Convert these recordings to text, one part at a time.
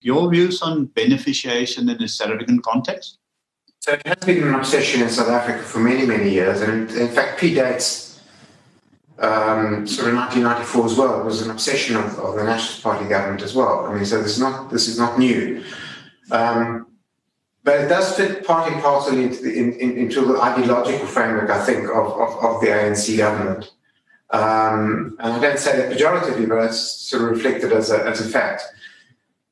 Your views on beneficiation in South African context? So it has been an obsession in South Africa for many, many years, and in fact predates um, sort of 1994 as well. It was an obsession of, of, the Nationalist Party government as well. I mean, so this is not this is not new, um, but it does fit part and parcel into the in, in, into the ideological framework, I think, of, of, of the ANC government. Um, and I don't say that pejoratively, but it's sort of reflected as a, as a fact.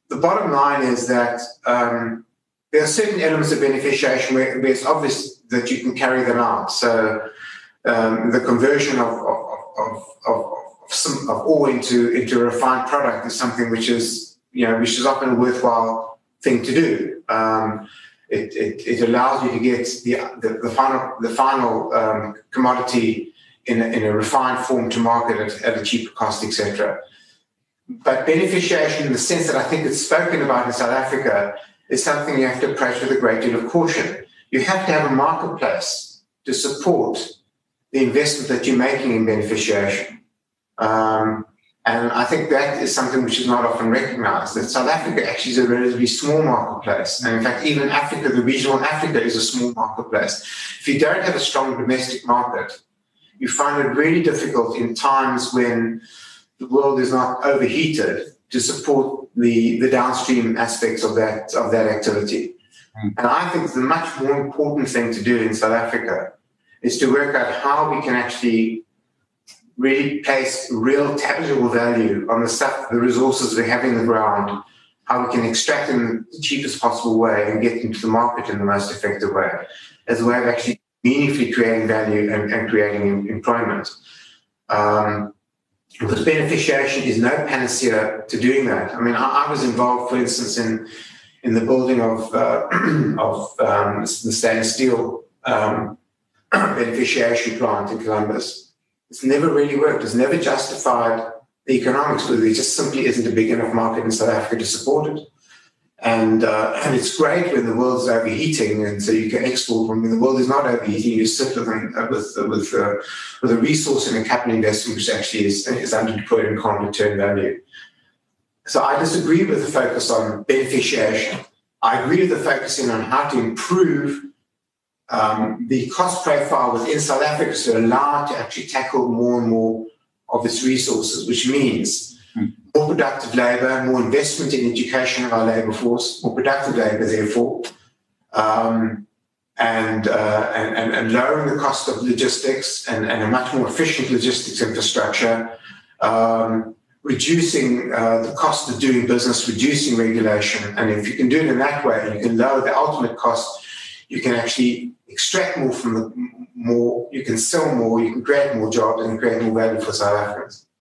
The bottom line is that um, there are certain elements of beneficiation where, it's obvious that you can carry them out. So um, the conversion of, of, of, of, some, of ore into, into a refined product is something which is, you know, which is often a worthwhile thing to do. Um, it, it, it, allows you to get the, the, the final, the final um, commodity in a, in a refined form to market at, at a cheaper cost, etc. But beneficiation, in the sense that I think it's spoken about in South Africa, is something you have to approach with a great deal of caution. You have to have a marketplace to support the investment that you're making in beneficiation. Um, and I think that is something which is not often recognized that South Africa actually is a relatively small marketplace. And in fact, even Africa, the regional Africa is a small marketplace. If you don't have a strong domestic market, you find it really difficult in times when the world is not overheated to support the, the downstream aspects of that of that activity. Mm. And I think the much more important thing to do in South Africa is to work out how we can actually really place real tangible value on the stuff, the resources we have in the ground, how we can extract them in the cheapest possible way and get them to the market in the most effective way, as a way of actually meaningfully creating value and, and creating employment. Um, because beneficiation is no panacea to doing that. I mean, I, I was involved, for instance, in in the building of uh, of um, the stainless steel um, beneficiation plant in Columbus. It's never really worked. It's never justified the economics there just simply isn't a big enough market in South Africa to support it. And uh, and it's great when the world's overheating, and so you can export. When the world is not overheating, you sit with uh, with with uh, with a resource and a capital investment which actually is is underdeployed and can't return value. So I disagree with the focus on beneficiation. I agree with the focusing on how to improve um, the cost profile within South Africa to allow it to actually tackle more and more of its resources, which means more productive labour, more investment in education of our labour force, more productive labour, therefore, um, and, uh, and, and, lowering the cost of logistics and, and a much more efficient logistics infrastructure, um, reducing uh, the cost of doing business, reducing regulation. And if you can do it in that way, you can lower the ultimate cost, you can actually extract more from the more, you can sell more, you can create more jobs and create more value for South Africans.